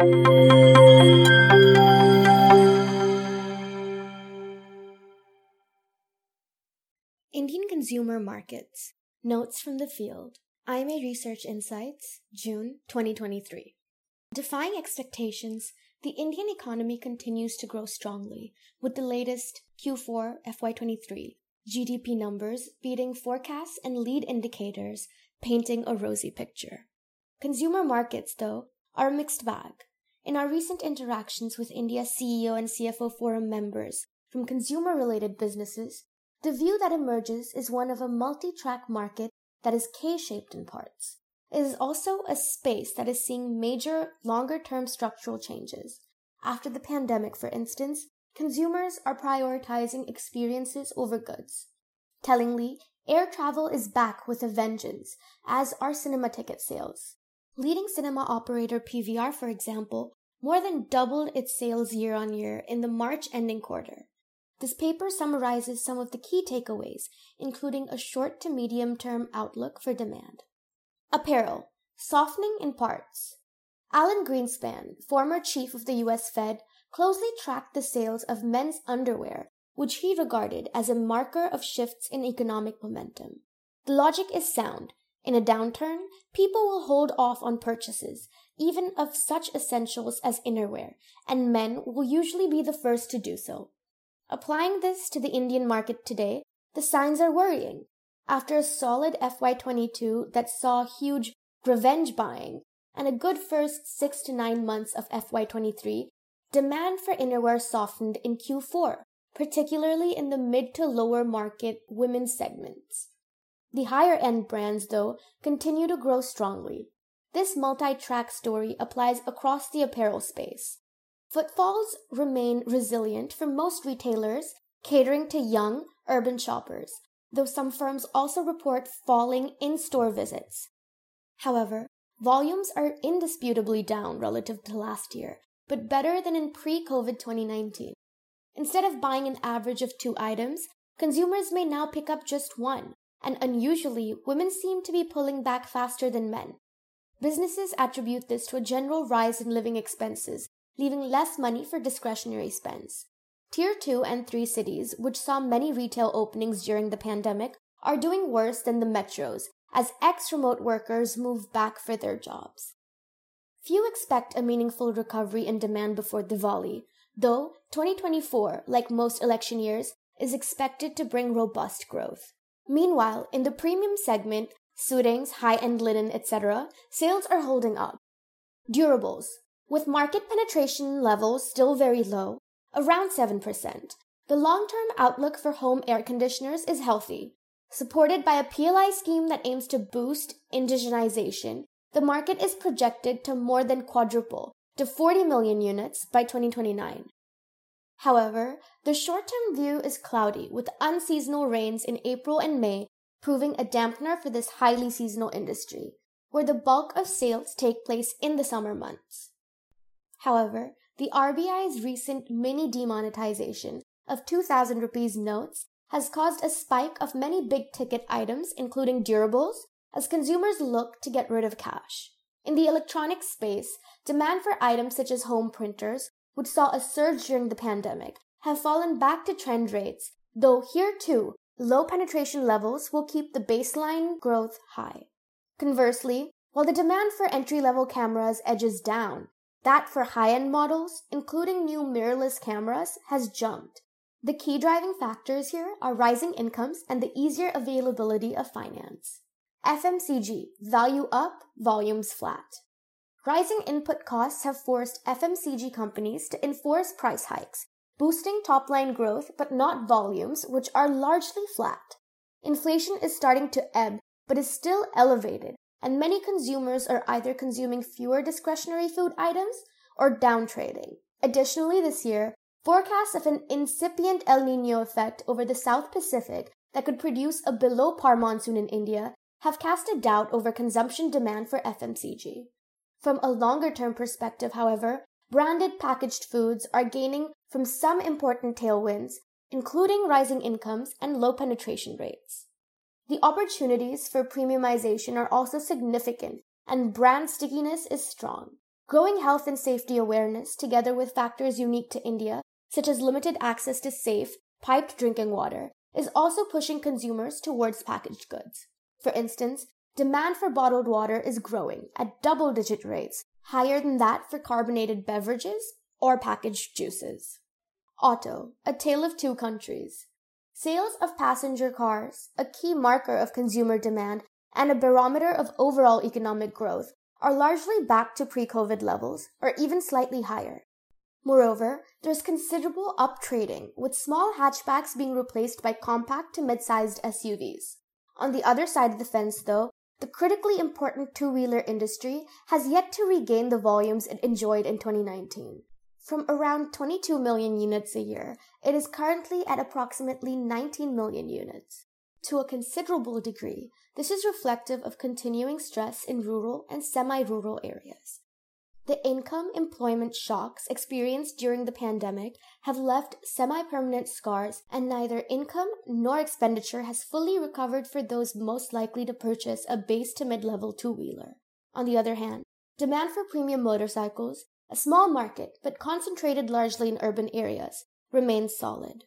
Indian Consumer Markets Notes from the Field IMA Research Insights, June 2023. Defying expectations, the Indian economy continues to grow strongly, with the latest Q4 FY23 GDP numbers beating forecasts and lead indicators painting a rosy picture. Consumer markets, though, are a mixed bag. In our recent interactions with India's CEO and CFO forum members from consumer related businesses, the view that emerges is one of a multi track market that is K shaped in parts. It is also a space that is seeing major longer term structural changes. After the pandemic, for instance, consumers are prioritizing experiences over goods. Tellingly, air travel is back with a vengeance, as are cinema ticket sales. Leading cinema operator PVR, for example, more than doubled its sales year on year in the March ending quarter. This paper summarizes some of the key takeaways, including a short to medium term outlook for demand. Apparel, softening in parts. Alan Greenspan, former chief of the US Fed, closely tracked the sales of men's underwear, which he regarded as a marker of shifts in economic momentum. The logic is sound. In a downturn, people will hold off on purchases, even of such essentials as innerwear, and men will usually be the first to do so. Applying this to the Indian market today, the signs are worrying. After a solid FY22 that saw huge revenge buying and a good first six to nine months of FY23, demand for innerwear softened in Q4, particularly in the mid to lower market women's segments. The higher end brands, though, continue to grow strongly. This multi track story applies across the apparel space. Footfalls remain resilient for most retailers catering to young, urban shoppers, though some firms also report falling in store visits. However, volumes are indisputably down relative to last year, but better than in pre COVID 2019. Instead of buying an average of two items, consumers may now pick up just one, and unusually, women seem to be pulling back faster than men. Businesses attribute this to a general rise in living expenses, leaving less money for discretionary spends. Tier 2 and 3 cities, which saw many retail openings during the pandemic, are doing worse than the metros as ex remote workers move back for their jobs. Few expect a meaningful recovery in demand before Diwali, though 2024, like most election years, is expected to bring robust growth. Meanwhile, in the premium segment, suitings, high-end linen, etc., sales are holding up. Durables. With market penetration levels still very low, around 7%. The long-term outlook for home air conditioners is healthy. Supported by a PLI scheme that aims to boost indigenization, the market is projected to more than quadruple to 40 million units by 2029. However, the short-term view is cloudy with unseasonal rains in April and May proving a dampener for this highly seasonal industry, where the bulk of sales take place in the summer months. However, the RBI's recent mini demonetization of 2000 rupees notes has caused a spike of many big ticket items, including durables, as consumers look to get rid of cash. In the electronics space, demand for items such as home printers, which saw a surge during the pandemic, have fallen back to trend rates, though here too, low penetration levels will keep the baseline growth high. Conversely, while the demand for entry level cameras edges down, that for high-end models, including new mirrorless cameras, has jumped. The key driving factors here are rising incomes and the easier availability of finance. FMCG, value up, volumes flat. Rising input costs have forced FMCG companies to enforce price hikes, boosting top line growth but not volumes, which are largely flat. Inflation is starting to ebb, but is still elevated, and many consumers are either consuming fewer discretionary food items or downtrading. Additionally, this year, forecasts of an incipient El Nino effect over the South Pacific that could produce a below par monsoon in India have cast a doubt over consumption demand for FMCG. From a longer term perspective, however, branded packaged foods are gaining from some important tailwinds, including rising incomes and low penetration rates. The opportunities for premiumization are also significant and brand stickiness is strong. Growing health and safety awareness, together with factors unique to India, such as limited access to safe, piped drinking water, is also pushing consumers towards packaged goods. For instance, demand for bottled water is growing at double digit rates, higher than that for carbonated beverages or packaged juices. Auto, a tale of two countries. Sales of passenger cars, a key marker of consumer demand and a barometer of overall economic growth, are largely back to pre-COVID levels or even slightly higher. Moreover, there's considerable uptrading, with small hatchbacks being replaced by compact to mid-sized SUVs. On the other side of the fence, though, the critically important two-wheeler industry has yet to regain the volumes it enjoyed in 2019. From around 22 million units a year, it is currently at approximately 19 million units. To a considerable degree, this is reflective of continuing stress in rural and semi-rural areas. The income employment shocks experienced during the pandemic have left semi-permanent scars and neither income nor expenditure has fully recovered for those most likely to purchase a base to mid-level two-wheeler. On the other hand, demand for premium motorcycles, a small market but concentrated largely in urban areas, remains solid.